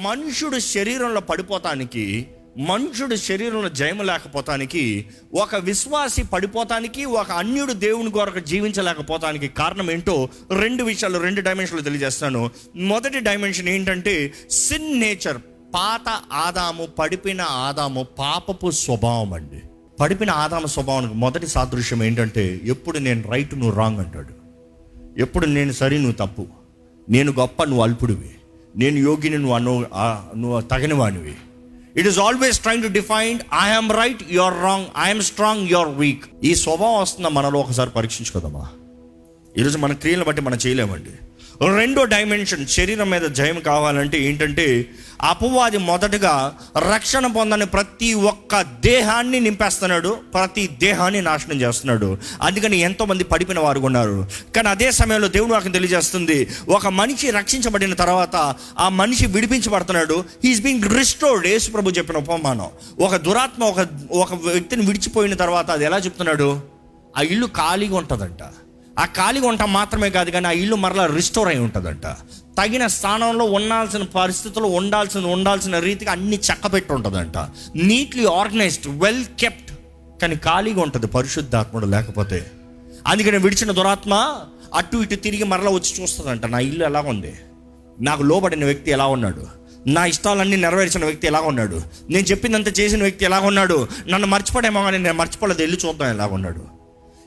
మనుషుడు శరీరంలో పడిపోతానికి మనుషుడు శరీరంలో జయము లేకపోతానికి ఒక విశ్వాసి పడిపోతానికి ఒక అన్యుడు దేవుని కొరకు జీవించలేకపోతానికి కారణం ఏంటో రెండు విషయాలు రెండు డైమెన్షన్లు తెలియజేస్తాను. మొదటి డైమెన్షన్ ఏంటంటే సిన్ నేచర్ పాత ఆదాము పడిపిన ఆదాము పాపపు స్వభావం అండి. పడిపిన ఆదాము స్వభావానికి మొదటి సాదృశ్యం ఏంటంటే ఎప్పుడు నేను రైట్ నువ్వు రాంగ్ అంటాడు. ఎప్పుడు నేను సరి నువ్వు తప్పు. నేను గొప్ప నువ్వు అల్పుడివి. నేను యోగిని నువ్వు అను నువ్వు తగిన it is always trying to define I'm right your wrong I'm strong your weak ఈ స్వభావం వస్తుందా మనలో ఒకసారి పరీక్షించుకోదామా? ఈరోజు మన క్రియలను బట్టి మనం చేయలేమండి. రెండో డైమెన్షన్ శరీరం మీద జయం కావాలంటే ఏంటంటే అపవాది మొదటగా రక్షణ పొందని ప్రతి ఒక్క దేహాన్ని నింపేస్తున్నాడు ప్రతి దేహాన్ని నాశనం చేస్తున్నాడు. అందుకని ఎంతోమంది పడిపోయిన వారు ఉన్నారు. కానీ అదే సమయంలో దేవుడు నాకు తెలియజేస్తుంది ఒక మనిషి రక్షించబడిన తర్వాత ఆ మనిషి విడిపించబడుతున్నాడు హీస్ బీంగ్ రిస్టోర్డ్ యేసు ప్రభు చెప్పిన ఉపమానం. ఒక దురాత్మ ఒక ఒక వ్యక్తిని విడిచిపోయిన తర్వాత అది ఎలా చెప్తున్నాడు? ఆ ఇల్లు ఖాళీగా ఉంటుందంట. ఆ ఖాళీగా ఉంటాం మాత్రమే కాదు కానీ ఆ ఇల్లు మరలా రిస్టోర్ అయి ఉంటుందంట. తగిన స్థానంలో ఉండాల్సిన పరిస్థితుల్లో ఉండాల్సిన ఉండాల్సిన రీతిగా అన్ని చక్కబెట్టి ఉంటుందంట నీట్లీ ఆర్గనైజ్డ్ వెల్ కెప్ట్ కానీ ఖాళీగా ఉంటుంది పరిశుద్ధాత్ముడు లేకపోతే. అందుకని విడిచిన దురాత్మ అటు ఇటు తిరిగి మరలా వచ్చి చూస్తుందంట నా ఇల్లు ఎలా ఉంది? నాకు లోబడిన వ్యక్తి ఎలా ఉన్నాడు? నా ఇష్టాలన్నీ నెరవేర్చిన వ్యక్తి ఎలా ఉన్నాడు? నేను చెప్పిందంత చేసిన వ్యక్తి ఎలా ఉన్నాడు? నన్ను మర్చిపోడేమో కానీ నేను మర్చిపోలేదు వెళ్ళి చూద్దాం ఎలా ఉన్నాడు?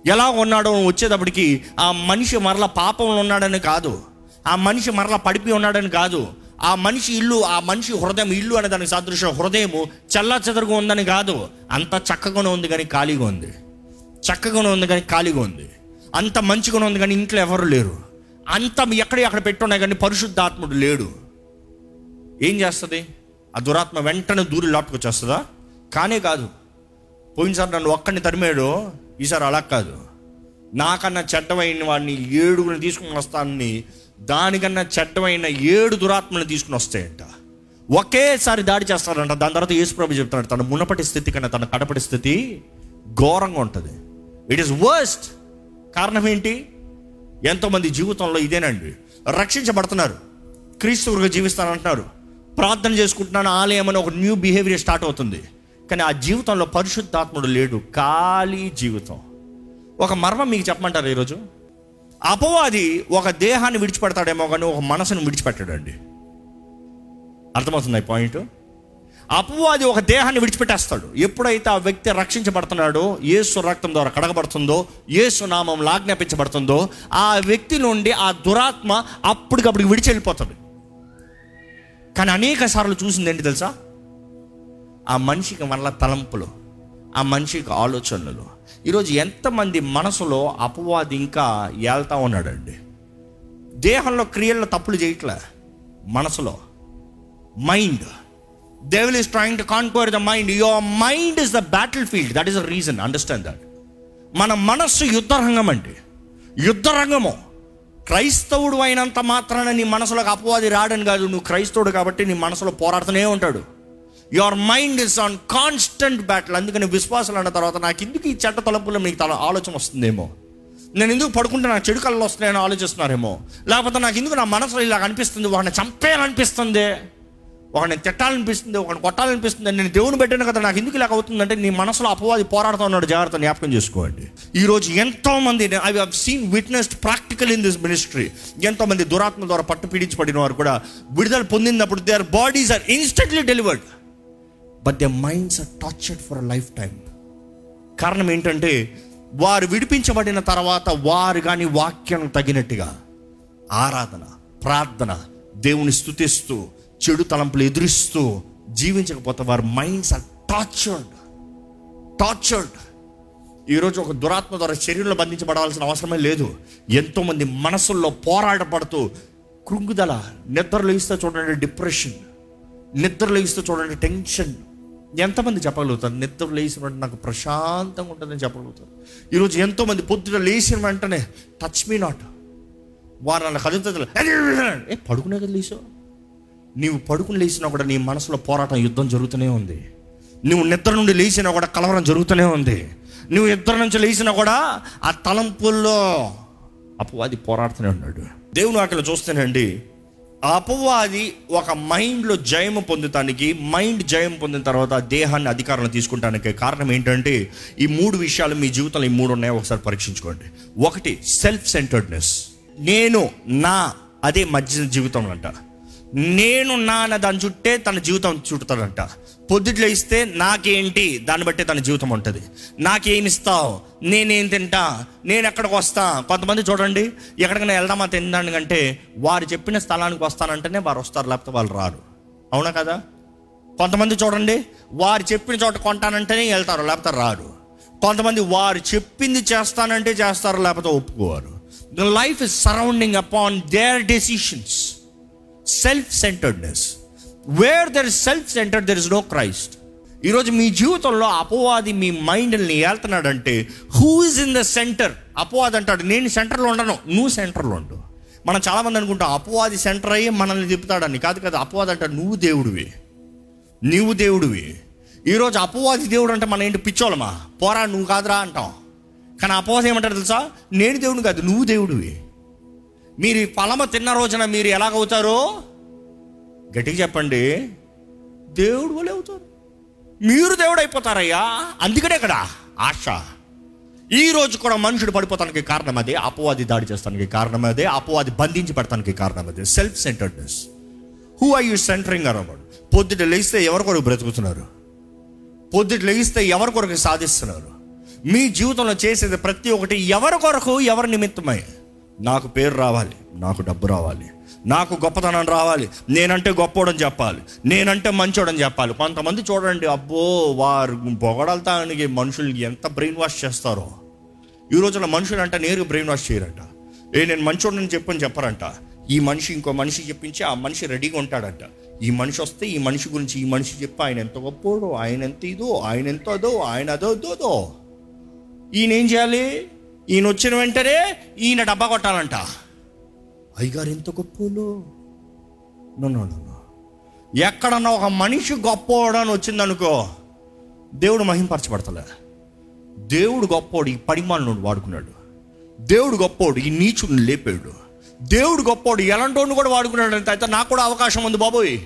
ఎలా ఉన్నాడో వచ్చేటప్పటికి ఆ మనిషి మరలా పాపంలో ఉన్నాడని కాదు. ఆ మనిషి మరలా పడిపోయి ఉన్నాడని కాదు. ఆ మనిషి ఇల్లు ఆ మనిషి హృదయం ఇల్లు అనే దానికి సాదృశ్యం హృదయము చల్లా చెదరుగా ఉందని కాదు. అంత చక్కగానే ఉంది కానీ ఖాళీగా ఉంది. చక్కగానే ఉంది కానీ ఖాళీగా ఉంది. అంత మంచిగానే ఉంది కానీ ఇంట్లో ఎవరు లేరు. అంత ఎక్కడ అక్కడ పెట్టున్నాయి కానీ పరిశుద్ధాత్ముడు లేడు. ఏం చేస్తుంది? ఆ దురాత్మ వెంటనే దూరి లోపలికొచ్చేస్తుందా కానే కాదు. పోయినసారి నన్ను ఒక్కడిని తరిమాడు ఈసారి అలా కాదు. నాకన్నా చెడ్డమైన వాడిని ఏడుగురిని తీసుకుని వస్తానని దానికన్నా చెడ్డమైన ఏడు దురాత్మలు తీసుకుని వస్తాయంట. ఒకేసారి దాడి చేస్తారంట. దాని తర్వాత యేసుప్రభు చెప్తున్నాడు తన మునపటి స్థితి కన్నా తన కడపటి స్థితి ఘోరంగా ఉంటుంది. ఇట్ ఈస్ వర్స్ట్ కారణం ఏంటి? ఎంతోమంది జీవితంలో ఇదేనండి. రక్షించబడుతున్నారు. క్రీస్తువుగా జీవిస్తానంటున్నారు. ప్రార్థన చేసుకుంటున్నాను ఆలయం అని ఒక న్యూ బిహేవియర్ స్టార్ట్ అవుతుంది. కానీ ఆ జీవితంలో పరిశుద్ధాత్ముడు లేడు. ఖాళీ జీవితం. ఒక మర్మం మీకు చెప్పమంటారు ఈరోజు? అపవాది ఒక దేహాన్ని విడిచిపెడతాడేమో కానీ ఒక మనసును విడిచిపెట్టాడండి. అర్థమవుతుంది ఈ పాయింట్? అపవాది ఒక దేహాన్ని విడిచిపెట్టేస్తాడు. ఎప్పుడైతే ఆ వ్యక్తి రక్షించబడుతున్నాడో ఏసు రక్తం ద్వారా కడగబడుతుందో ఏసు నామంలో ఆజ్ఞాపించబడుతుందో ఆ వ్యక్తి నుండి ఆ దురాత్మ అప్పటికప్పుడు విడిచి వెళ్ళిపోతుంది కానీ అనేక సార్లు చూసింది ఏంటి తెలుసా? ఆ మనిషికి మరలా తలంపులు ఆ మనిషికి ఆలోచనలు ఈరోజు ఎంతమంది మనసులో అపవాది ఇంకా ఏళ్తా ఉన్నాడండి? దేహంలో క్రియల్లో తప్పులు చేయట్లే మనసులో. Mind devil is to to the mind your mind is the battle field that is the reason understand that మన మనస్సు యుద్ధరంగం అండి. యుద్ధరంగము. క్రైస్తవుడు అయినంత మాత్రాన నీ మనసులోకి అపవాది రాడని కాదు. నువ్వు క్రైస్తవుడు కాబట్టి నీ మనసులో పోరాడుతూనే ఉంటాడు. Your mind is on constant battle అందుకని విశ్వాసాలు అన్న తర్వాత నాకు ఎందుకు ఈ చెడ్డ తలపులో మీకు తల ఆలోచన వస్తుందేమో? నేను ఎందుకు పడుకుంటే నాకు చెడు కళ్ళు వస్తున్నాయని ఆలోచిస్తున్నారేమో? లేకపోతే నాకు ఎందుకు నా మనసులో ఇలా అనిపిస్తుంది వాడిని చంపేయాలనిపిస్తుంది? వాడిని తిట్టాలనిపిస్తుంది? వాడిని కొట్టాలనిపిస్తుంది? నేను దేవుని పెట్టాను కదా నాకు ఎందుకు ఇలా అవుతుందంటే నీ మనసులో అపవాది పోరాడుతూ ఉన్నాడు. జాగ్రత్త జ్ఞాపకం చేసుకోండి. ఈరోజు ఎంతోమంది I have seen witnessed practical in this ministry ఎంతో మంది దురాత్మ ద్వారా పట్టు పీడించబడిన వారు కూడా విడుదల పొందినప్పుడు their bodies are instantly delivered but the minds are tortured for life time కారణం ఏంటంటే వారు విడిపించబడిన తర్వాత వారు కానీ వాక్యం తగినట్టుగా ఆరాధన ప్రార్థన దేవుని స్థుతిస్తూ చెడు తలంపులు ఎదురిస్తూ జీవించకపోతే వారి మైండ్స్ ఆర్ టార్చర్డ్ టార్చర్డ్ ఈరోజు ఒక దురాత్మ ద్వారా శరీరంలో బంధించబడాల్సిన అవసరమే లేదు. ఎంతోమంది మనసుల్లో పోరాటపడుతూ కృంగుదల నిద్రలు ఇస్తే చూడండి డిప్రెషన్ నిద్రలు ఇస్తే చూడండి టెన్షన్ ఎంతమంది చెప్పగలుగుతారు? నిద్ర లేచిన వెంటనే నాకు ప్రశాంతంగా ఉంటుందని చెప్పగలుగుతారు. ఈరోజు ఎంతోమంది పొద్దున లేచిన వెంటనే టచ్ మీ నాట్ వారు నన్ను కదులుతుంది ఏ పడుకునే కదా లేచావు? నీవు పడుకుని లేచినా కూడా నీ మనసులో పోరాటం యుద్ధం జరుగుతూనే ఉంది. నువ్వు నిద్ర నుండి లేచినా కూడా కలవరం జరుగుతూనే ఉంది. నువ్వు నిద్ర నుంచి లేచినా కూడా ఆ తలంపుల్లో అపవాది పోరాడుతూనే ఉన్నాడు. దేవుని వాటిలో చూస్తేనండి అపవాది ఒక మైండ్లో జయము పొందటానికి మైండ్ జయం పొందిన తర్వాత దేహాన్ని అధికారంలో తీసుకుంటానికి కారణం ఏంటంటే ఈ మూడు విషయాలు మీ జీవితంలో ఈ మూడు ఉన్నాయో ఒకసారి పరీక్షించుకోండి. ఒకటి సెల్ఫ్ సెంటర్డ్నెస్ నేను నా అదే మధ్య జీవితం అంట. నేను నాన్న దాని చుట్టే తన జీవితం చుట్టుతాడంట. పొద్దుట్లో ఇస్తే నాకేంటి? దాన్ని బట్టే తన జీవితం ఉంటుంది. నాకేమి ఇస్తావు? నేనేం తింటా? నేను ఎక్కడికి వస్తా? కొంతమంది చూడండి ఎక్కడికైనా వెళ్దామా తినడానికంటే వారు చెప్పిన స్థలానికి వస్తానంటేనే వారు వస్తారు లేకపోతే వాళ్ళు రారు. అవునా కదా? కొంతమంది చూడండి వారు చెప్పిన చోట కొంటానంటేనే వెళ్తారు లేకపోతే రారు. కొంతమంది వారు చెప్పింది చేస్తానంటే చేస్తారు లేకపోతే ఒప్పుకోరు. The life is surrounding upon their decisions self centredness where there is self centred there is no Christ ఈరోజు మీ జీవితంలో అపవాది మీ మైండ్ని ఏళ్తున్నాడంటే who is in the centre అపవాది అంటాడు నేను సెంటర్లో ఉండను నువ్వు సెంటర్లో ఉండు. మనం చాలామంది అనుకుంటాం అపవాది సెంటర్ అయ్యి మనల్ని తిప్పుతాడని. కాదు కదా అపవాది అంటాడు నువ్వు దేవుడివి నువ్వు దేవుడివి. ఈరోజు అపవాది దేవుడు అంటే మన ఏంటి పిచ్చోళమా పోరా నువ్వు కాదురా అంటాం. కానీ అపవాది ఏమంటారు తెలుసా? నేను దేవుడు కాదు నువ్వు దేవుడివి. మీరు ఈ ఫలము తిన్న రోజున మీరు ఎలాగవుతారో? గట్టిగా చెప్పండి. దేవుడు వలె అవుతారు. మీరు దేవుడు అయిపోతారయ్యా. అందుకనే ఇక్కడ ఆశ. ఈ రోజు కూడా మనుషుడు పడిపోతానికి కారణం అదే అపవాది దాడి చేస్తానికి కారణం అదే అపవాది బంధించి పెడతానికి కారణం అదే. Self centredness who are you centring around పొద్దుట లేస్తే ఎవరి కొరకు బ్రతుకుతున్నారు? పొద్దుట లేస్తే ఎవరి కొరకు సాధిస్తున్నారు? మీ జీవితంలో చేసేది ప్రతి ఒక్కటి ఎవరి కొరకు? ఎవరి నిమిత్తమై? నాకు పేరు రావాలి నాకు డబ్బు రావాలి నాకు గొప్పతనం రావాలి నేనంటే గొప్పోడని చెప్పాలి నేనంటే మంచోడని చెప్పాలి. కొంతమంది చూడండి అబ్బో వారు పొగడతానికి మనుషులకి ఎంత బ్రెయిన్ వాష్ చేస్తారో. ఈ రోజున మనుషులు అంటే నేరుగా బ్రెయిన్ వాష్ చేయరంట. ఏ నేను మంచోడని చెప్పని చెప్పరంట. ఈ మనిషి ఇంకో మనిషి చెప్పించి ఆ మనిషి రెడీగా ఉంటాడంట. ఈ మనిషి వస్తే ఈ మనిషి గురించి ఈ మనిషి చెప్పి ఆయన ఎంత గొప్పోడు ఆయన ఎంత ఇదో ఆయన ఎంత అదో ఆయన అదో దోదో ఈయన ఏం చేయాలి? ఈయన వచ్చిన వెంటనే ఈయన డబ్బా కొట్టాలంట. అయ్యగారు ఎంత గొప్పోలు ఎక్కడన్నా ఒక మనిషి గొప్పోడు అని వచ్చిందనుకో దేవుడు మహింపరచబడతలే. దేవుడు గొప్పోడు ఈ పడిమాలను వాడుకున్నాడు. దేవుడు గొప్పోడు ఈ నీచుడిని లేపాడు. దేవుడు గొప్పోడు ఎలాంటి కూడా వాడుకున్నాడు అంటే అయితే నాకు కూడా అవకాశం ఉంది బాబోయ్.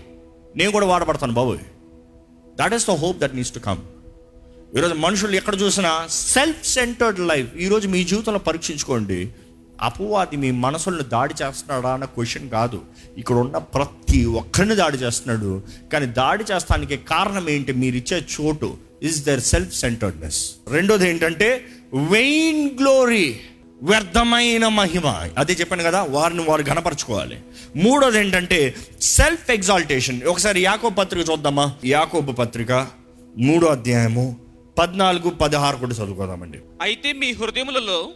నేను కూడా వాడబడతాను బాబోయ్. That is the hope that needs to come ఈరోజు మనుషులు ఎక్కడ చూసినా సెల్ఫ్ సెంటర్డ్ లైఫ్ ఈరోజు మీ జీవితంలో పరీక్షించుకోండి అపవాది మీ మనసులను దాడి చేస్తున్నాడా అన్న క్వశ్చన్ కాదు. ఇక్కడ ఉన్న ప్రతి ఒక్కరిని దాడి చేస్తున్నాడు. కానీ దాడి చేస్తానికి కారణం ఏంటి? మీరు ఇచ్చే చోటు ఇస్ దర్ సెల్ఫ్ సెంటర్డ్నెస్ రెండోది ఏంటంటే వెయిన్ గ్లోరీ వ్యర్థమైన మహిమ. అదే చెప్పాను కదా వారిని వారు గణపరచుకోవాలి మూడోది ఏంటంటే సెల్ఫ్ ఎగ్జాల్టేషన్ ఒకసారి యాకోబు పత్రిక చూద్దామా? యాకోబు పత్రిక మూడో అధ్యాయము పద్నాలుగు పదహారు కూడా చదువుకోదామండి. అయితే మీ హృదయములలో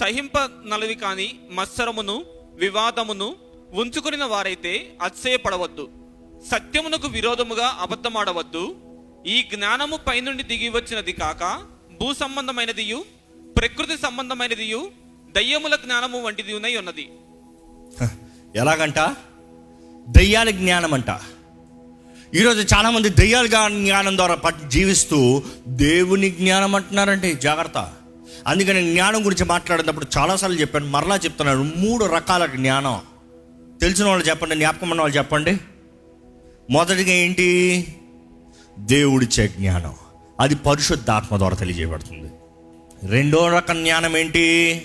సహింప నలవి కాని మత్సరమును వివాదమును ఉంచుకుని వారైతే అతిశయపడవద్దు. సత్యమునకు విరోధముగా అబద్ధమాడవద్దు. ఈ జ్ఞానము పైనుండి దిగి వచ్చినది కాక భూ సంబంధమైనదియు ప్రకృతి సంబంధమైనదియు దయ్యముల జ్ఞానము వంటిది ఉన్నది. ఎలాగంట? దయ్యాల జ్ఞానం అంట ఈరోజు చాలామంది దయ్యాల జ్ఞానం ద్వారా జీవిస్తూ దేవుని జ్ఞానం అంటున్నారంటే జాగ్రత్త. అందుకని జ్ఞానం గురించి మాట్లాడినప్పుడు చాలాసార్లు చెప్పాను. మరలా చెప్తున్నాను. మూడు రకాల జ్ఞానం. తెలిసిన వాళ్ళు చెప్పండి జ్ఞాపకం ఉన్న వాళ్ళు చెప్పండి. మొదటిగా ఏంటి? దేవుడిచ్చే జ్ఞానం. అది పరిశుద్ధాత్మ ద్వారా తెలియజేయబడుతుంది. రెండో రకం జ్ఞానం ఏంటి?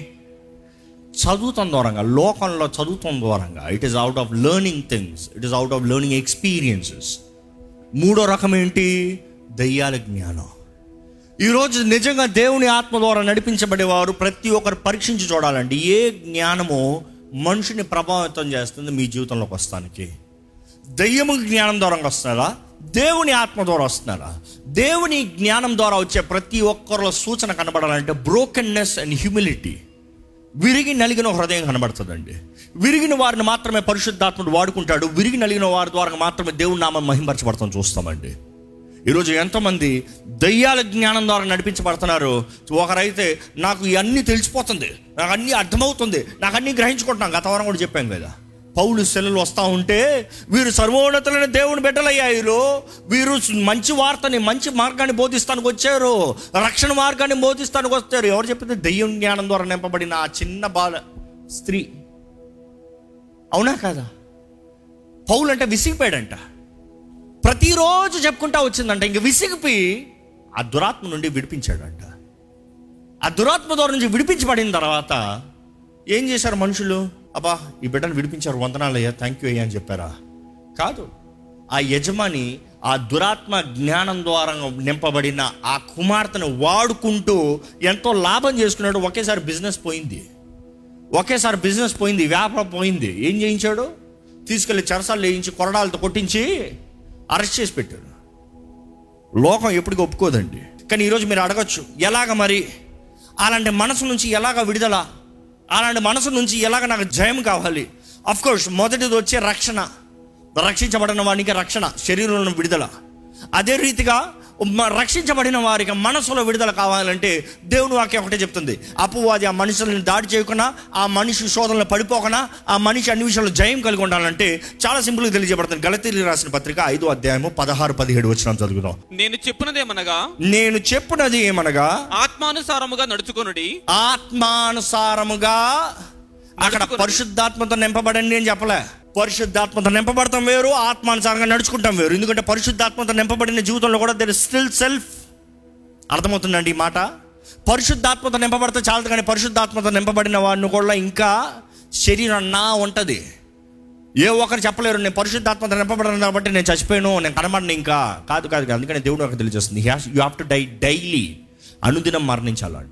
చదువుతాం దూరంగా లోకంలో చదువుతాం దూరంగా it is out of learning things it is out of learning experiences మూడో రకం ఏంటి? దయ్యాల జ్ఞానం. ఈరోజు నిజంగా దేవుని ఆత్మ ద్వారా నడిపించబడేవారు ప్రతి ఒక్కరు పరీక్షించి చూడాలండి. ఏ జ్ఞానము మనిషిని ప్రభావితం చేస్తుంది మీ జీవితంలోకి వస్తానికి. దయ్యము జ్ఞానం ద్వారా వస్తున్నారా? దేవుని ఆత్మ ద్వారా వస్తున్నారా? దేవుని జ్ఞానం ద్వారా వచ్చే ప్రతి ఒక్కరిలో సూచన కనబడాలంటే బ్రోకెన్నెస్ అండ్ హ్యూమిలిటీ విరిగి నలిగిన హృదయం కనబడుతుందండి. విరిగిన వారిని మాత్రమే పరిశుద్ధాత్ముడు వాడుకుంటాడు. విరిగి నలిగిన వారి ద్వారా మాత్రమే దేవుడి నామం మహింపరచబడతాం చూస్తామండి. ఈరోజు ఎంతోమంది దయ్యాల జ్ఞానం ద్వారా నడిపించబడుతున్నారు. ఒకరైతే నాకు ఇవన్నీ తెలిసిపోతుంది. నాకు అన్నీ అర్థమవుతుంది. నాకు అన్నీ గ్రహించుకుంటున్నాం. గత వారం కూడా చెప్పాం కదా. పౌలు సెలవులు వస్తూ ఉంటే వీరు సర్వోన్నతులైన దేవుని బిడ్డలయ్యారు వీరు మంచి వార్తని మంచి మార్గాన్ని బోధిస్తానికి వచ్చారు. రక్షణ మార్గాన్ని బోధిస్తానికి వచ్చారు ఎవరు చెప్తే దెయ్యం జ్ఞానం ద్వారా నింపబడిన ఆ చిన్న బాల స్త్రీ. అవునా కాదా? పౌలు అంటే విసిగిపోయాడంట. ప్రతిరోజు చెప్పుకుంటా వచ్చిందంట. ఇంక విసిగిపోయి ఆ దురాత్మ నుండి విడిపించాడంట. ఆ దురాత్మ ద్వారా నుంచి విడిపించబడిన తర్వాత ఏం చేశారు మనుషులు? అబ్బా ఈ బిడ్డను విడిపించారు వందనాలు అయ్యా థ్యాంక్ యూ అయ్యా అని చెప్పారా? కాదు ఆ యజమాని ఆ దురాత్మ జ్ఞానం ద్వారా నింపబడిన ఆ కుమార్తెను వాడుకుంటూ ఎంతో లాభం చేసుకున్నాడు ఒకేసారి బిజినెస్ పోయింది. ఒకేసారి బిజినెస్ పోయింది వ్యాపారం పోయింది. ఏం చేయించాడు? తీసుకెళ్ళి చెరసాలు వేయించి కొరడాలతో కొట్టించి అరెస్ట్ చేసి పెట్టాడు. లోకం ఎప్పటికీ ఒప్పుకోదండి. కానీ ఈరోజు మీరు అడగచ్చు ఎలాగ మరి? అలాంటి మనసు నుంచి ఎలాగ విడుదల? అలాంటి మనసు నుంచి ఎలాగ నాకు జయం కావాలి? అఫ్ కోర్స్ మొదటిది వచ్చే రక్షణ. రక్షించబడిన వానికి రక్షణ శరీరంలో విడుదల. అదే రీతిగా రక్షించబడిన వారికి మనసులో విడుదల కావాలంటే దేవుని వాక్యం ఒకటే చెప్తుంది. అపవాది ఆ మనుషులను దాడి చేయకుండా ఆ మనిషి శోధనలో పడిపోకుండా ఆ మనిషి అన్ని విషయాల్లో జయం కలిగి ఉండాలంటే చాలా సింపుల్గా తెలియజేయబడుతుంది. గలతీలి రాసిన పత్రిక ఐదో అధ్యాయము పదహారు పదిహేడు వచ్చిన చదువుదాం. నేను చెప్పినదేమనగా నేను చెప్పున్నది ఏమనగా? ఆత్మానుసారముగా నడుచుకొనుడి. ఆత్మానుసారముగా అక్కడ పరిశుద్ధాత్మతో నింపబడండి అని చెప్పలే. పరిశుద్ధాత్మత నింపబడతాం వేరు ఆత్మానుసారంగా నడుచుకుంటాం వేరు. ఎందుకంటే పరిశుద్ధాత్మత నింపబడిన జీవితంలో కూడా దర్ స్టిల్ సెల్ఫ్ అర్థమవుతుందండి ఈ మాట? పరిశుద్ధాత్మత నింపబడితే చాలదు కానీ పరిశుద్ధాత్మత నింపబడిన వాడిని కూడా ఇంకా శరీరం నా ఉంటుంది. ఏ ఒక్కరు చెప్పలేరు నేను పరిశుద్ధాత్మత నింపబడను కాబట్టి నేను చచ్చిపోయాను నేను కనబడను ఇంకా. కాదు కాదు అందుకని దేవుడు ఒక తెలియజేస్తుంది. You have to die daily అనుదినం మరణించాలంట.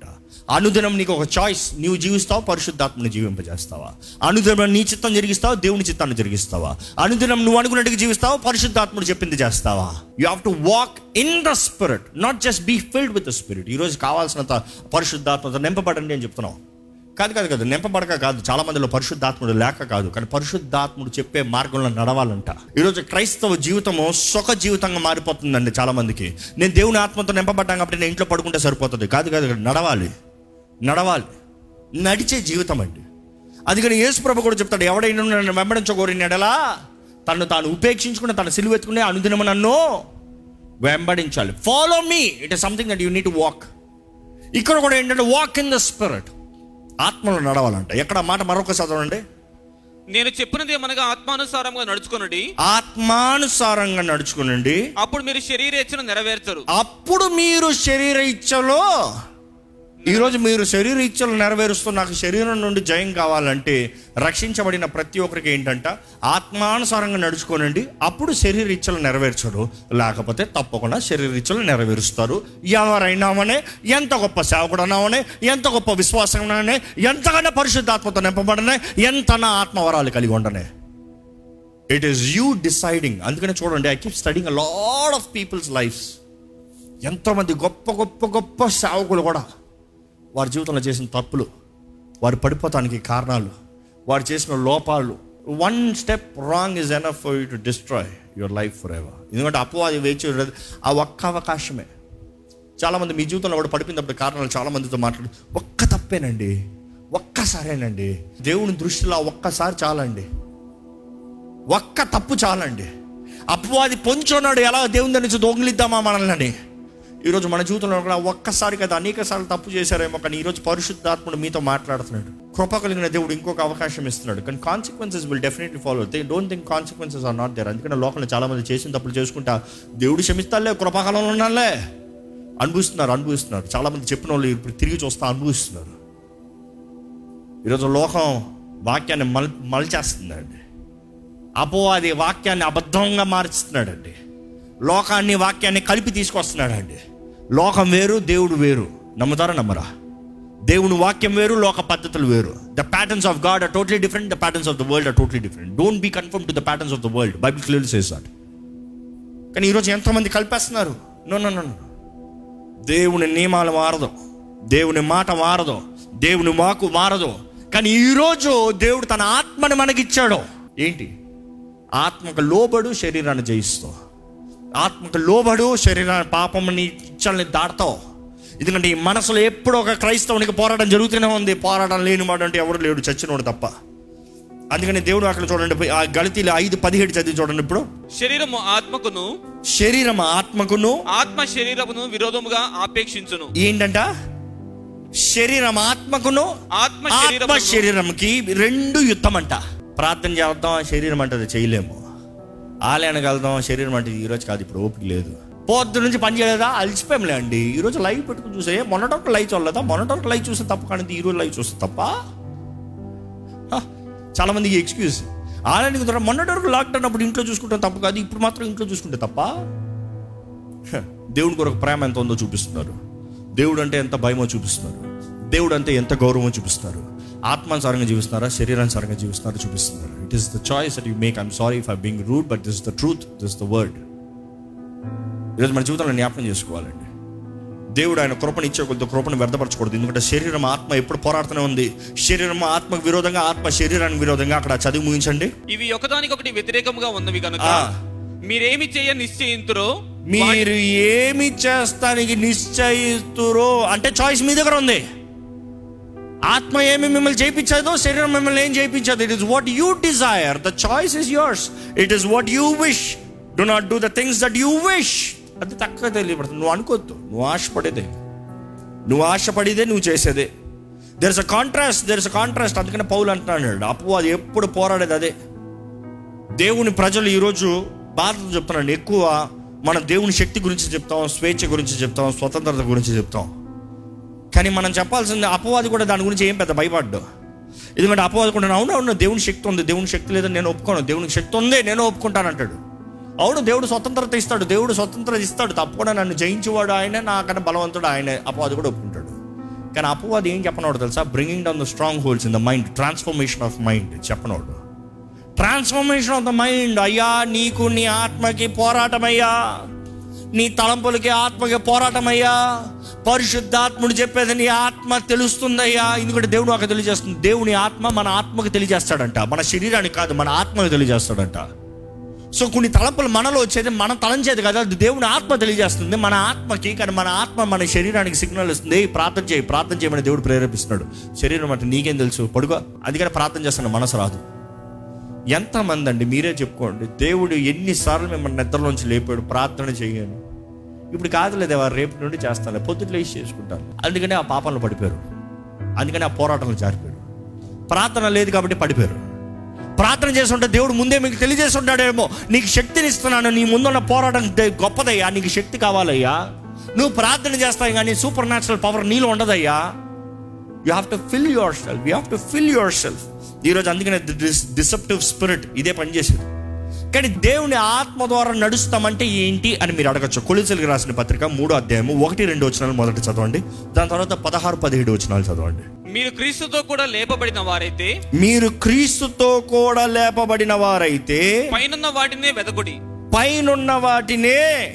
అనుదినం నీకు ఒక చాయిస్ నీవు జీవిస్తావు? పరిశుద్ధాత్మని జీవింపజేస్తావా? అనుదినం నీ చిత్తం జరిగిస్తావు? దేవుని చిత్తాన్ని జరిగిస్తావా? అనుదినం నువ్వు అనుకున్నట్టుగా జీవిస్తావు? పరిశుద్ధాత్ముడు చెప్పింది చేస్తావా? You have to walk in the spirit not just be filled with the spirit ఈరోజు కావాల్సినంత పరిశుద్ధాత్మత నింపబడండి అని చెప్తున్నావు. కాదు కాదు కాదు. నింపబడక కాదు. చాలా మందిలో పరిశుద్ధాత్ముడు లేక కాదు. కానీ పరిశుద్ధాత్ముడు చెప్పే మార్గంలో నడవాలంట. ఈరోజు క్రైస్తవ జీవితము సుఖ జీవితంగా మారిపోతుందండి చాలా మందికి. నేను దేవుని ఆత్మతో నింపబడ్డాను కాబట్టి నేను ఇంట్లో పడుకుంటే సరిపోతుంది. కాదు కాదు, నడవాలి. నడవాలి. నడిచే జీవితం అండి. అందుకని యేసు ప్రభు కూడా చెప్తాడు ఎవడైనా నన్ను వెంబడించగోరినాడలా తను తాను ఉపేక్షించుకుని తన సిలువెత్తుకునే అనుదినము నన్ను వెంబడించాలి. Follow me it is something that you need walk ఇక్కడ కూడా ఏంటంటే వాక్ ఇన్ ద స్పిరిట్ ఆత్మలో నడవాలంట. ఎక్కడ మాట మరొక చదవండి నేను చెప్పినదేమనగా ఆత్మానుసారముగా నడుచుకొనుడి. ఆత్మానుసారంగా నడుచుకునండి. అప్పుడు మీరు శరీరేచ్ఛను నెరవేర్చరు. అప్పుడు మీరు శరీర ఇచ్చలో ఈరోజు మీరు శరీర ఇచ్చలు నెరవేరుస్తూ నాకు శరీరం నుండి జయం కావాలంటే రక్షించబడిన ప్రతి ఒక్కరికి ఏంటంట? ఆత్మానుసారంగా నడుచుకోనండి. అప్పుడు శరీర ఇచ్చలు నెరవేర్చడు లేకపోతే తప్పకుండా శరీర ఇచ్చలు నెరవేరుస్తారు. ఎవరైనామనే ఎంత గొప్ప సేవకుడనామనే ఎంత గొప్ప విశ్వాసంగానే ఎంతగానో పరిశుద్ధాత్మతో నింపబడనే ఎంత నా ఆత్మవరాలు కలిగి ఉండనే. ఇట్ ఈస్ యూ డిసైడింగ్ అందుకనే చూడండి I keep studying a lot of people's lives ఎంతోమంది గొప్ప గొప్ప గొప్ప సేవకులు కూడా వారి జీవితంలో చేసిన తప్పులు వారు పడిపోతానికి కారణాలు వారు చేసిన లోపాలు one step wrong is enough for you to destroy your life for ever ఎందుకంటే అపవాది వేచి ఆ ఒక్క అవకాశమే. చాలామంది మీ జీవితంలో కూడా పడిపోయినప్పుడు కారణాలు చాలా మందితో మాట్లాడు ఒక్క తప్పేనండి ఒక్కసారేనండి దేవుని దృష్టిలో ఒక్కసారి చాలండి ఒక్క తప్పు చాలండి. అపవాది పొంచున్నాడు ఎలా దేవుని దగ్గర నుంచి దొంగిలిద్దామా మనల్ని ఈరోజు మన జీవితంలో కూడా ఒక్కసారి కదా అనేక సార్లు తప్పు చేశారేమో కానీ ఈరోజు పరిశుద్ధాత్ముడు మీతో మాట్లాడుతున్నాడు. కృప కలిగిన దేవుడు ఇంకొక అవకాశం ఇస్తున్నాడు. కానీ consequences will definitely follow they don't think consequences are not there అందుకని లోకంలో చాలామంది చేసిన తప్పులు చేసుకుంటా దేవుడు క్షమిస్తాలే కృపాకాలంలో ఉన్నాలే అనుభవిస్తున్నారు అనుభవిస్తున్నారు. చాలామంది చెప్పిన వాళ్ళు ఇప్పుడు తిరిగి చూస్తా అనుభవిస్తున్నారు. ఈరోజు లోకం వాక్యాన్ని మల్ మలచేస్తుందండి. అది వాక్యాన్ని అబద్ధంగా మార్చుతున్నాడండి. లోకాన్ని వాక్యాన్ని కలిపి తీసుకొస్తున్నాడండి. లోకం వేరు దేవుడు వేరు. నమ్ముతారా నమ్మరా? దేవుని వాక్యం వేరు లోక పద్ధతులు వేరు. The patterns of God are totally different the patterns of the world are totally different don't be conform to the patterns of the world Bible clear says that కానీ ఈరోజు ఎంతోమంది కలిపేస్తున్నారు? నో నో నో దేవుని నియమాలు మారదు. దేవుని మాట మారదు. దేవుని వాకు మారదు. కానీ ఈరోజు దేవుడు తన ఆత్మని మనకిచ్చాడు. ఏంటి? ఆత్మకు లోబడు శరీరాన్ని జయిస్తావు ఆత్మకు లోబడు శరీరాన్ని పాపంని ఇచ్చల్ని దాడతావు ఎందుకంటే ఈ మనసులో ఎప్పుడు ఒక క్రైస్తవునికి పోరాటం జరుగుతూనే ఉంది. పోరాటం లేని వాడు అంటే ఎవరు లేడు చచ్చినోడు తప్ప. అందుకని దేవుడు అక్కడ చూడండి ఆ గళతీలు ఐదు పదిహేడు చదివి చూడండి ఇప్పుడు. శరీరము ఆత్మకును శరీరం ఆత్మకును ఆత్మ శరీరమును విరోధముగా ఆపేక్షించును. ఏంటంట? శరీరం ఆత్మకును ఆత్మ శరీరమును శరీరంకి రెండు యుద్ధం అంట ప్రార్థన చేద్దాం శరీరం అంటది చేయలేము. ఆలయానికి వెళ్దాం శరీరం అంటే ఈరోజు కాదు ఇప్పుడు ఓపిక లేదు. పొద్దు నుంచి పని చేయలేదా? అలసిపోయాంలే అండి. ఈరోజు లైవ్ పెట్టుకుని చూసే మొన్నటి లైవ్ చూడలేదా? మొన్నటి లైవ్ చూస్తే తప్ప కానీ ఈరోజు లైవ్ చూస్తే తప్ప? హ, చాలా మందికి ఎక్స్క్యూజ్. ఆలయానికి ద్వారా మొన్నటి వరకు లాక్డౌన్ అప్పుడు ఇంట్లో చూసుకుంటాం తప్పు కాదు ఇప్పుడు మాత్రం ఇంట్లో చూసుకుంటే తప్ప? హ, దేవుడి కొరకు ప్రేమ ఎంత ఉందో చూపిస్తున్నారు. దేవుడు అంటే ఎంత భయమో చూపిస్తున్నారు. దేవుడు అంటే ఎంత గౌరవమో చూపిస్తున్నారు. ఆత్మానుసారంగా జీవిస్తున్నారా? శరీరానుసారంగా జీవిస్తున్నారా? చూపిస్తున్నారు. It is the choice that you make I'm sorry for being rude but this the truth this the word ఈరోజు మన జీవితంలో జ్ఞాపకం చేసుకోవాలండి. దేవుడు ఆయన కృపను ఇచ్చే కొద్ది కృపను వ్యర్థపరచకూడదు. ఎందుకంటే శరీరం ఆత్మ ఎప్పుడు పోరాడుతూనే ఉంది. శరీరం ఆత్మకు విరోధంగా ఆత్మ శరీరానికి విరోధంగా అక్కడ చదివి ముగించండి. ఇవి ఒకదానికొకటి వ్యతిరేకంగా ఉన్నవి కనుక. మీరేమి చేయ నిశ్చయింతురో మీరు ఏమి చేస్తానికి నిశ్చయిస్తురో అంటే చాయిస్ మీ దగ్గర ఉంది. ఆత్మ ఏమి మిమ్మల్ని చేయించదో శరీరం మిమ్మల్ని ఏం చేయించదు it is what you desire the choice is yours it is what you wish do not do the things that you wish అది తక్కువ తెలియబడుతుంది. నువ్వు అనుకోవద్దు. నువ్వు ఆశపడేదే. నువ్వు ఆశపడిదే నువ్వు చేసేదే. There is a contrast there is a contrast అందుకనే పౌలు అంటున్నాడు. అప్పు అది ఎప్పుడు పోరాడేది అదే. దేవుని ప్రజలు ఈరోజు బాధతో చెప్తున్నాను ఎక్కువ మనం దేవుని శక్తి గురించి చెప్తాం స్వేచ్ఛ గురించి చెప్తాం స్వతంత్రత గురించి చెప్తాం. కానీ మనం చెప్పాల్సింది అపవాది కూడా దాని గురించి ఏం పెద్ద భయపడ్డు. ఎందుకంటే అపవాది కూడా అవును అవును దేవుని శక్తి ఉంది దేవుని శక్తి లేదని నేను ఒప్పుకోను దేవునికి శక్తి ఉంది నేను ఒప్పుకుంటాను అంటాడు. అవును దేవుడు స్వతంత్రత ఇస్తాడు దేవుడు స్వతంత్రత ఇస్తాడు తప్పకుండా నన్ను జయించేవాడు ఆయనే నాకన్నా బలవంతుడు ఆయనే అపవాది కూడా ఒప్పుకుంటాడు. కానీ అపవాది ఏం చెప్పనోడు తెలుసా? Bringing down the strongholds in the mind transformation of mind చెప్పనోడు. Transformation of the mind అయ్యా నీకు నీ ఆత్మకి పోరాటమయ్యా నీ తలంపులకి ఆత్మకి పోరాటమయ్యా. పరిశుద్ధాత్ముడు చెప్పేది నీ ఆత్మ తెలుస్తుందయ్యా. ఎందుకంటే దేవుడు నాకు తెలియజేస్తుంది. దేవుని ఆత్మ మన ఆత్మకు తెలియజేస్తాడంట. మన శరీరానికి కాదు మన ఆత్మకు తెలియజేస్తాడంట. సో కొన్ని తలంపులు మనలో వచ్చేది మనం తలంచేది కదా అది దేవుని ఆత్మ తెలియజేస్తుంది. మన ఆత్మకి కానీ మన ఆత్మ మన శరీరానికి సిగ్నల్ ఇస్తుంది. ప్రార్థన చేయి ప్రార్థన చేయమని దేవుడు ప్రేరేపిస్తున్నాడు. శరీరం అంటే నీకేం తెలుసు? పడుకో. అందుకని ప్రార్థన చేస్తున్న మనసు రాదు. ఎంతమంది అండి మీరే చెప్పుకోండి. దేవుడు ఎన్నిసార్లు మిమ్మల్ని నిద్రలోంచి లేపాడు ప్రార్థన చేయను. ఇప్పుడు కాదులే వారు రేపు నుండి చేస్తాను పొద్దుట్లో వేసి చేసుకుంటాను అందుకనే ఆ పాపంలో పడిపోయారు. అందుకని ఆ పోరాటంలో జారిపోయారు. ప్రార్థన లేదు కాబట్టి పడిపోయారు. ప్రార్థన చేస్తుంటే దేవుడు ముందే మీకు తెలియజేస్తుంటాడేమో నీకు శక్తిని ఇస్తున్నాను నీ ముందున్న పోరాటం గొప్పదయ్యా నీకు శక్తి కావాలయ్యా. నువ్వు ప్రార్థన చేస్తావు కానీ సూపర్ న్యాచురల్ పవర్ నీలో ఉండదయ్యా. You have to fill yourself you have to fill yourself ఈరోజు అందుకనే డిసెప్టివ్ స్పిరిట్ ఇదే పనిచేసేది. కానీ దేవుని ఆత్మ ద్వారా నడుస్తామంటే ఏంటి అని మీరు అడగచ్చు. కొలిసలికి రాసిన పత్రిక మూడో అధ్యాయము ఒకటి రెండు వచనాలు మొదట చదవండి. దాని తర్వాత పదహారు పదిహేడు వచనాలు చదవండి. మీరు క్రీస్తుతో కూడా లేపబడిన వారైతే మీరు క్రీస్తుతో కూడా లేపబడిన వారైతే పైనున్న వాటినే వెదకుడి. పైనున్న వాటినే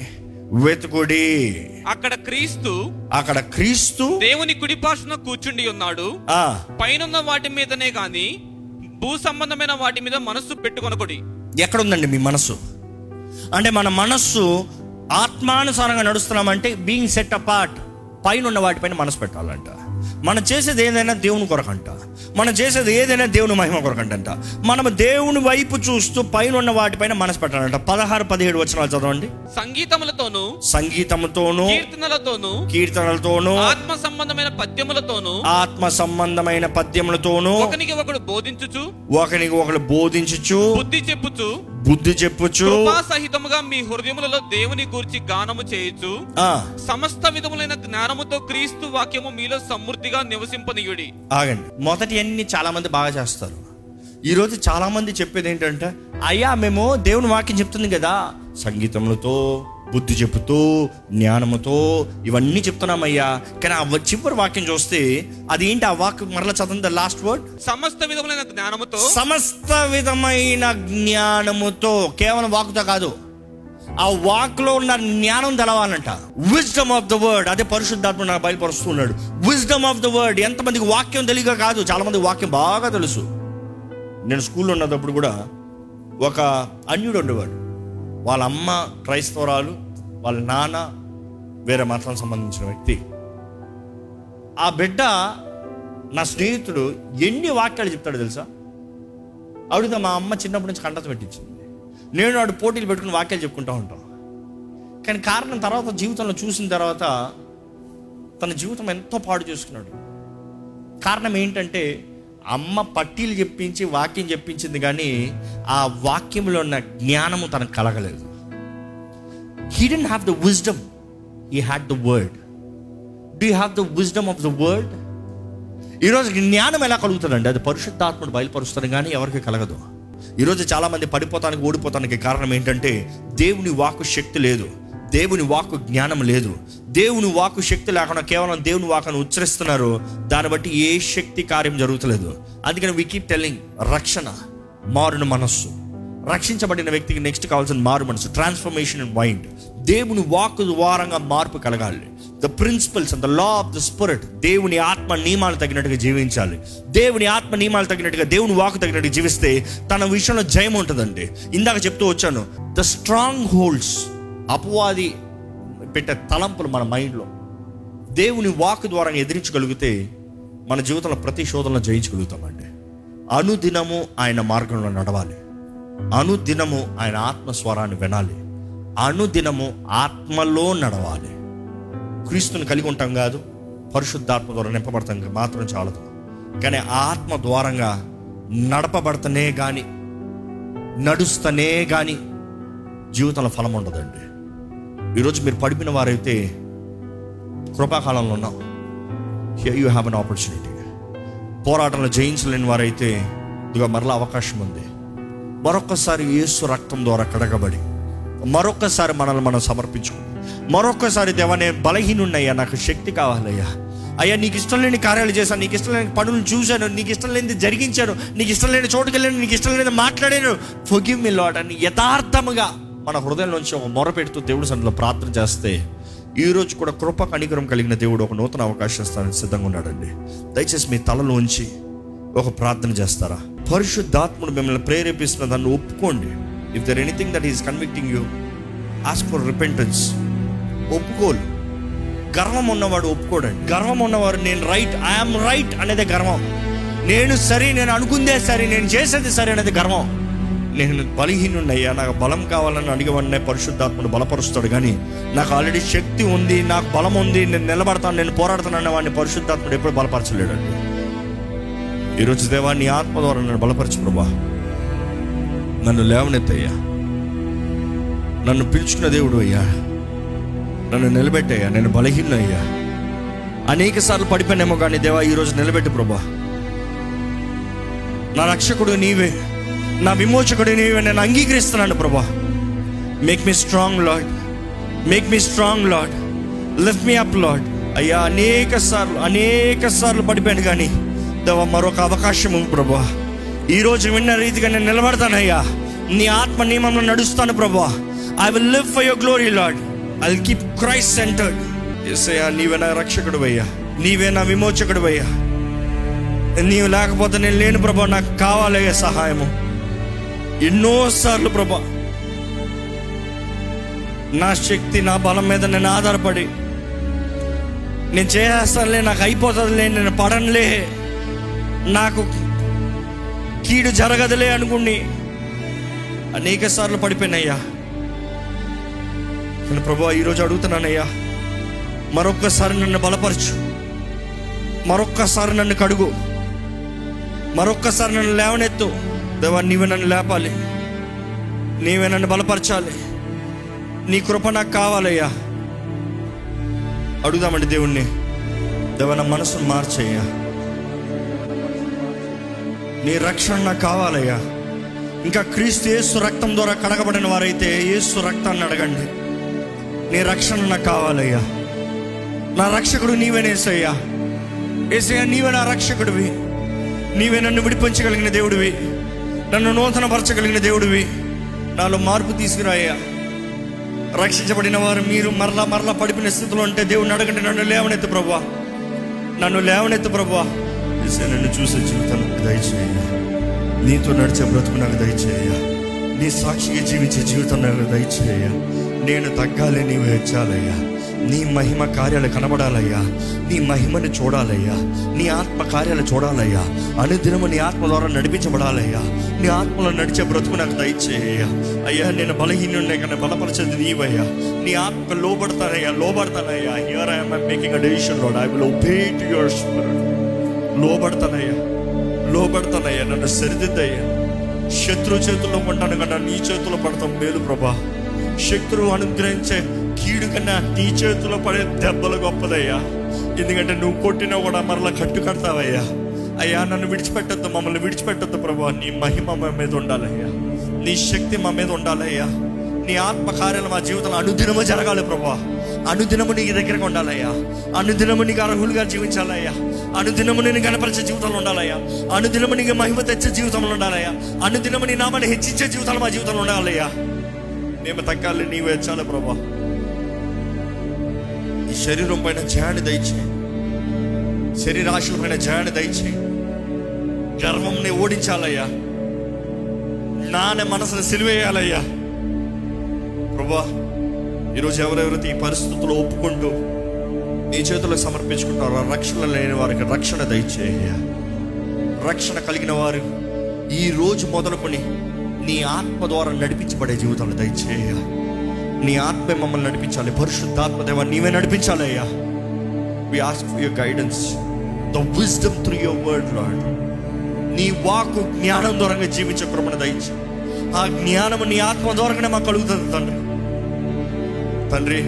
వెతుకుడి. అక్కడ క్రీస్తు అక్కడ క్రీస్తు దేవుని కుడిపార్శ్వన కూర్చుండి ఉన్నాడు. ఆ. పైనున్న వాటి మీదనే గాని భూ సంబంధమైన వాటి మీద మనస్సు పెట్టుకొనకుడి. ఎక్కడుందండి మీ మనస్సు? అంటే మన మనస్సు ఆత్మానుసారంగా నడుస్తున్నామంటే బీయింగ్ సెట్ అపార్ట్ పైన ఉన్న వాటిపైన మనసు పెట్టాలంట. మనం చేసేది ఏదైనా దేవుని కొరకంట. మనం చేసేది ఏదైనా దేవుని మహిమ కొరకంట మనం దేవుని వైపు చూస్తూ పైన ఉన్న వాటిపైన మనసు పెట్టాలంట. పదహారు పదిహేడు వచనాలు చదవండి. సంగీతములతోనూ సంగీతంతోనూ కీర్తనలతోనూ కీర్తనలతోనూ ఆత్మ సంబంధమైన పద్యములతోనూ ఆత్మ సంబంధమైన పద్యములతోనూ ఒకనికి ఒకడు బోధించుచు ఒకరికి ఒకరు బోధించుచు బుద్ధి చెప్పుచు బుద్ధి చెప్పుచు. సహితముగా మీ హృదయములలో దేవుని గూర్చి గానము చేయొచ్చు ఆ, సమస్త విధములైన జ్ఞానముతో క్రీస్తు వాక్యము మీలో సమృద్ధిగా నివసింపనీయుడి. ఆగండి. మొదటి అన్ని చాలా మంది బాగా చేస్తారు. ఈరోజు చాలా మంది చెప్పేది ఏంటంటే అయ్యా మేము దేవుని వాక్యం చెప్తుంది కదా. సంగీతములతో బుద్ధి చెప్పుతూ జ్ఞానముతో ఇవన్నీ చెప్తున్నామయ్యా. కానీ ఆ చివరి వాక్యం చూస్తే అది ఏంటి ఆ వాక్యం మరలా చదవండి లాస్ట్ వర్డ్ సమస్త విధములైన జ్ఞానముతో. సమస్త విధమైన జ్ఞానముతో కేవలం వాకుతో కాదు ఆ వాక్లో ఉన్న జ్ఞానం తెలవాలంట. విజ్డమ్ ఆఫ్ ద వర్డ్ అదే పరిశుద్ధాత్మ నాకు బయలుపరుస్తున్నాడు. విజ్డమ్ ఆఫ్ ద వర్డ్ ఎంతమందికి వాక్యం తెలియక కాదు చాలా మంది వాక్యం బాగా తెలుసు. నేను స్కూల్లో ఉన్నప్పుడు కూడా ఒక అన్యుడు ఉండేవాడు. వాళ్ళ అమ్మ క్రైస్తవరాలు వాళ్ళ నాన్న వేరే మతం సంబంధించిన వ్యక్తి. ఆ బిడ్డ నా స్నేహితుడు ఎన్ని వాక్యాలు చెప్తాడు తెలుసా? అడిగితే మా అమ్మ చిన్నప్పటి నుంచి కంటత పెట్టించింది. నేను వాడు పోటీలు పెట్టుకుని వాక్యాలు చెప్పుకుంటూ ఉంటాం. కానీ కారణం తర్వాత జీవితంలో చూసిన తర్వాత తన జీవితం ఎంతో పాడు చేసుకున్నాడు. కారణం ఏంటంటే అమ్మ పట్టీలు చెప్పించి వాక్యం చెప్పించింది కానీ ఆ వాక్యంలో ఉన్న జ్ఞానము తనకు కలగలేదు. He didn't have the wisdom he had the word do have the wisdom of the word ఈరోజు జ్ఞానం ఎలా కలుగుతుందండి? అది పరిశుద్ధాత్ముడు బయలుపరుస్తాను కానీ ఎవరికి కలగదు. ఈరోజు చాలామంది పడిపోతానికి ఓడిపోతానికి కారణం ఏంటంటే దేవుని వాకు శక్తి లేదు. దేవుని వాకు జ్ఞానం లేదు. దేవుని వాకు శక్తి లేకుండా కేవలం దేవుని వాకును ఉచ్చరిస్తున్నారు. దాన్ని బట్టి ఏ శక్తి కార్యం జరుగుతలేదు. అందుకని వి కీప్ టెల్లింగ్ రక్షణ మారున మనస్సు. రక్షించబడిన వ్యక్తికి నెక్స్ట్ కావాల్సిన మారు మనసు ట్రాన్స్ఫర్మేషన్ అండ్ మైండ్ దేవుని వాక్ ద్వారంగా మార్పు కలగాలి. The principles and the law of the spirit దేవుని ఆత్మ నియమాలు తగినట్టుగా జీవించాలి. దేవుని ఆత్మ నియమాలు తగినట్టుగా దేవుని వాకు తగినట్టుగా జీవిస్తే తన విషయంలో జయం ఉంటుందండి. ఇందాక చెప్తూ వచ్చాను ద స్ట్రాంగ్ హోల్డ్స్ అపవాది పెట్టే తలంపులు మన మైండ్లో. దేవుని వాక్ ద్వారా ఎదిరించగలిగితే మన జీవితంలో ప్రతి శోధనలో జయించగలుగుతామండి. అనుదినము ఆయన మార్గంలో నడవాలి. అనుదినము ఆయన ఆత్మ స్వరాన్ని వినాలి. అనుదినము ఆత్మలో నడవాలి. క్రీస్తుని కలిగి ఉంటాం కాదు పరిశుద్ధాత్మ ద్వారా నింపబడతాం మాత్రం చాలదు. కానీ ఆత్మ ద్వారంగా నడపబడతనే కానీ నడుస్తనే కానీ జీవితంలో ఫలం ఉండదండి. ఈరోజు మీరు పడిపిన వారైతే కృపాకాలంలో ఉన్నాం. Here you have an opportunity పోరాటంలో జయించలేని వారైతే ఇదిగో మరలా అవకాశం ఉంది. మరొకసారి యేసు రక్తం ద్వారా కడగబడి మరొకసారి మనల్ని మనం సమర్పించుకుని మరొకసారి దేవా నేను బలహీనున్నయ్యా నాకు శక్తి కావాలయ్యా. అయ్యా నీకు ఇష్టం లేని కార్యాలు చేశాను నీకు ఇష్టం లేని పనులు చూశాను నీకు ఇష్టం లేనిది జరిగించాను నీకు ఇష్టం లేని చోటుకెళ్ళాను నీకు ఇష్టం లేనిది మాట్లాడాను. ఫొగివ్ మీ లాట్ అని యథార్థముగా మన హృదయం నుంచి ఒక మొర పెడుతూ దేవుడు సన్నిధిలో ప్రార్థన చేస్తే ఈరోజు కూడా కృప కణికరం కలిగిన దేవుడు ఒక నూతన అవకాశం ఇస్తానని సిద్ధంగా ఉన్నాడండి. దయచేసి మీ తలలోంచి ఒక ప్రార్థన చేస్తారా? పరిశుద్ధాత్ముడు మిమ్మల్ని ప్రేరేపిస్తున్న దాన్ని ఒప్పుకోండి. If there anything that is convicting you ask for repentance ఒప్పుకోలు. గర్వం ఉన్నవాడు ఒప్పుకోడండి. గర్వం ఉన్నవాడు నేను రైట్ ఐఎమ్ రైట్ అనేది గర్వం. నేను సరే నేను అనుకుందే సరే నేను చేసేది సరే అనేది గర్వం. నేను బలహీనున్నయ్యా నాకు బలం కావాలని అడిగవన్నే పరిశుద్ధాత్ముడు బలపరుస్తాడు. కానీ నాకు ఆల్రెడీ శక్తి ఉంది నాకు బలం ఉంది నేను నిలబడతాను నేను పోరాడతాను అనే వాడిని పరిశుద్ధాత్ముడు ఎప్పుడు బలపరచలేడండి. ఈరోజు దేవా నీ ఆత్మ ద్వారా నన్ను బలపరచు ప్రభా. నన్ను లేవనెత్తయ్యా. నన్ను పిలుచుకున్న దేవుడు అయ్యా. నన్ను నిలబెట్టయ్యా నేను బలహీనయ్యా అనేక సార్లు పడిపోయినేమో కానీ దేవా ఈరోజు నిలబెట్టు ప్రభా. నా రక్షకుడు నీవే. నా విమోచకుడు నీవే నేను అంగీకరిస్తున్నాను ప్రభా. Make me strong Lord make me strong Lord lift me up Lord అయ్యా అనేక సార్లు అనేక సార్లు పడిపోయాను కానీ దేవా మరొక అవకాశం ఉంది ప్రభా. ఈరోజు విన్న రీతిగా నేను నిలబడతానయ్యా నీ ఆత్మ నియమంలో నడుస్తాను ప్రభా. I will live for your glory Lord I will keep Christ centred ఎస్ఐయా నీవే నా రక్షకుడు అయ్యా. నీవే నా విమోచకుడు అయ్యా. నీవు లేకపోతే నేను లేని ప్రభా. నాకు కావాలయ్యా సహాయము. ఎన్నోసార్లు ప్రభా నా శక్తి నా బలం మీద నేను ఆధారపడి నేను చేస్తానులే నాకు అయిపోతుందిలే నేను పడనులే నాకు కీడు జరగదులే అనుకుని అనేక సార్లు పడిపోయినయ్యా. నేను ప్రభు ఈరోజు అడుగుతున్నానయ్యా మరొక్కసారి నన్ను బలపరచు మరొక్కసారి నన్ను కడుగు మరొక్కసారి నన్ను లేవనెత్తు దేవా నీవే నన్ను లేపాలి. నీవే నన్ను బలపరచాలి. నీ కృప నాకు కావాలయ్యా. అడుగుదామండి దేవుణ్ణి. దేవ నా మనసును మార్చయ్యా. నీ రక్షణ నాకు కావాలయ్యా. ఇంకా క్రీస్తు యేసు రక్తం ద్వారా కడగబడిన వారైతే యేసు రక్తాన్ని అడగండి. నీ రక్షణ నాకు కావాలయ్యా. నా రక్షకుడు నీవేనేసయ్యా ఏసయ్యా నీవే నా రక్షకుడివి. నీవే నన్ను విడిపించగలిగిన దేవుడివి. నన్ను నూతనపరచగలిగిన దేవుడివి. నాలో మార్పు తీసుకురాయ్యా. రక్షించబడిన వారు మీరు మరలా మరలా పడిపోయిన స్థితిలో ఉంటే దేవుడిని అడగండి నన్ను లేవనెత్తు ప్రభా నన్ను లేవనెత్తు ప్రభా నన్ను చూసే జీవితం దయచేయ నీతో నడిచే బ్రతుకు నాకు దయచేయ నీ సాక్షిగా జీవించే జీవితం నాకు దయచేయ నేను తగ్గాలి నీవు హెచ్చాలయ్యా. నీ మహిమ కార్యాలు కనబడాలయ్యా. నీ మహిమని చూడాలయ్యా. నీ ఆత్మ కార్యాలు చూడాలయ్యా. అనుదినము నీ ఆత్మ ద్వారా నడిపించబడాలయ్యా. నీ ఆత్మలో నడిచే బ్రతుకు నాకు దయచేయ్యా. అయ్యా నేను బలహీనున్నే కానీ బలపరచేది నీవయ్యా. నీ ఆత్మ లోబడతానయ్యా లోబడతానయ్యా. Here I'm making a decision Lord I will obey to your spirit లోబడతానయ్యా. లోబడతానయ్యా. నన్ను సరిదిద్దయ్యా. శత్రు చేతుల్లో ఉంటాను కన్నా నీ చేతుల్లో పడతాం మేలు ప్రభా. శత్రువు అనుగ్రహించే కీడు కన్నా నీ చేతిలో పడే దెబ్బలు గొప్పదయ్యా. ఎందుకంటే నువ్వు కొట్టినా కూడా మరలా కట్టు కడతావయ్యా. అయ్యా నన్ను విడిచిపెట్టద్దు మమ్మల్ని విడిచిపెట్టద్దు ప్రభు. నీ మహిమ మా మీద ఉండాలయ్యా. నీ శక్తి మా మీద ఉండాలయ్యా. నీ ఆత్మకార్యాలు మా జీవితంలో అనుదినము జరగాలి ప్రభా. అనుదినము నీ దగ్గరకు ఉండాలయ్యా. అనుదినము నీకు అర్హులుగా జీవించాలయ్యా. అనుదినము నేను కనపరిచే జీవితంలో ఉండాలయ్యా. అనుదినము నీకు మహిమ తెచ్చే జీవితంలో ఉండాలయ్యా. అనుదినము నీ నామాన్ని హెచ్చించే జీవితాలు మా జీవితంలో ఉండాలయ్యా. మేము తగ్గాలి నీవు హెచ్చాలి ప్రభా ఈ శరీరం పైన జయాన్ని దయచేయి శరీరాశుల పైన జయాన్ని దయచేయి గర్వంని ఓడించాలయ్యా నానే మనసును సిలివేయాలయ్యా ప్రభా ఈరోజు ఎవరెవరైతే ఈ పరిస్థితుల్లో ఒప్పుకుంటూ నీ చేతుల్లో సమర్పించుకుంటారో రక్షణ లేని వారికి రక్షణ దయచేయ రక్షణ కలిగిన వారు ఈ రోజు మొదలుకొని నీ ఆత్మ ద్వారా నడిపించబడే జీవితాలు దయచేయ. నీ ఆత్మ మమ్మల్ని నడిపించాలి. పరిశుద్ధాత్మ దేవ నీవే నడిపించాలి అయ్యా. We ask for your guidance the wisdom through your word Lord నీ వాకు జ్ఞానం ద్వారా జీవించే కృపణ దయచే ఆ జ్ఞానము నీ ఆత్మ ద్వారానే మాకు కలుగుతుంది తండ్రి. తండ్రి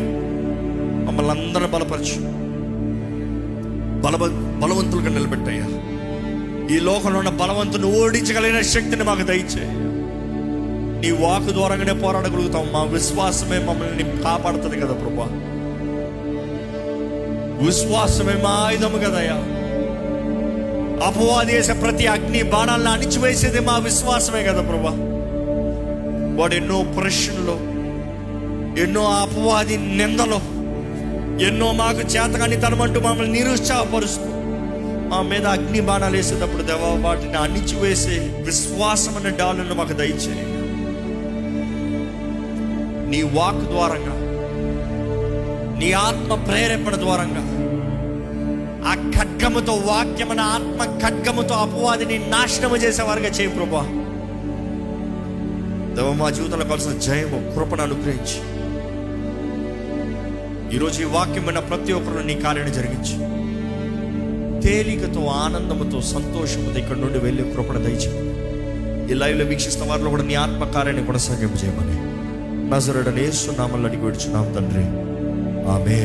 మమ్మల్ని అందరిని బలపరచు. బల బలవంతులుగా నిలబెట్టయ్యా. ఈ లోకంలో ఉన్న బలవంతుని ఓడించగలిగిన శక్తిని మాకు దయచేయి. నీ వాకు ద్వారాగానే పోరాడగలుగుతాం. మా విశ్వాసమే మమ్మల్ని కాపాడుతుంది కదా ప్రభా. విశ్వాసమే మా ఆయుధము కదయ్యా అపవాది చేసే ప్రతి అగ్ని బాణాలను అణిచివేసేది మా విశ్వాసమే కదా ప్రభా. వాడు ఎన్నో ప్రశ్నలు ఎన్నో అపవాది నిందలు ఎన్నో మాకు చేతకాని తనమంటూ మమ్మల్ని నిరుత్సాహపరుస్తూ మా మీద అగ్ని బాణాలు వేసేటప్పుడు దేవా వాటిని అణిచివేసే విశ్వాసం అనే డాలను మాకు దయచేయండి నీ వాక్ ద్వారంగా నీ ఆత్మ ప్రేరేపణ ద్వారంగా ఆ ఖడ్గముతో వాక్యమైన ఆత్మ ఖడ్గముతో అపవాదిని నాశనము చేసేవారుగా చేయి ప్రభా. దేవ మా జీవితంలో కలిసిన జయము కృపను అనుగ్రహించి. ఈరోజు ఈ వాక్యమైన ప్రతి ఒక్కరు నీ కార్యాన్ని జరిగించి. తేలికతో ఆనందముతో సంతోషముతో ఇక్కడ నుండి వెళ్ళి కృపణ దయచేయమని ఈ లైవ్లో వీక్షిస్తున్న వారిలో కూడా నీ ఆత్మకార్యాన్ని కూడా కొనసాగింపు చేయమని నజరుడని ఏస్తున్నామని అడిగి విడుచున్నాం తండ్రి. ఆమె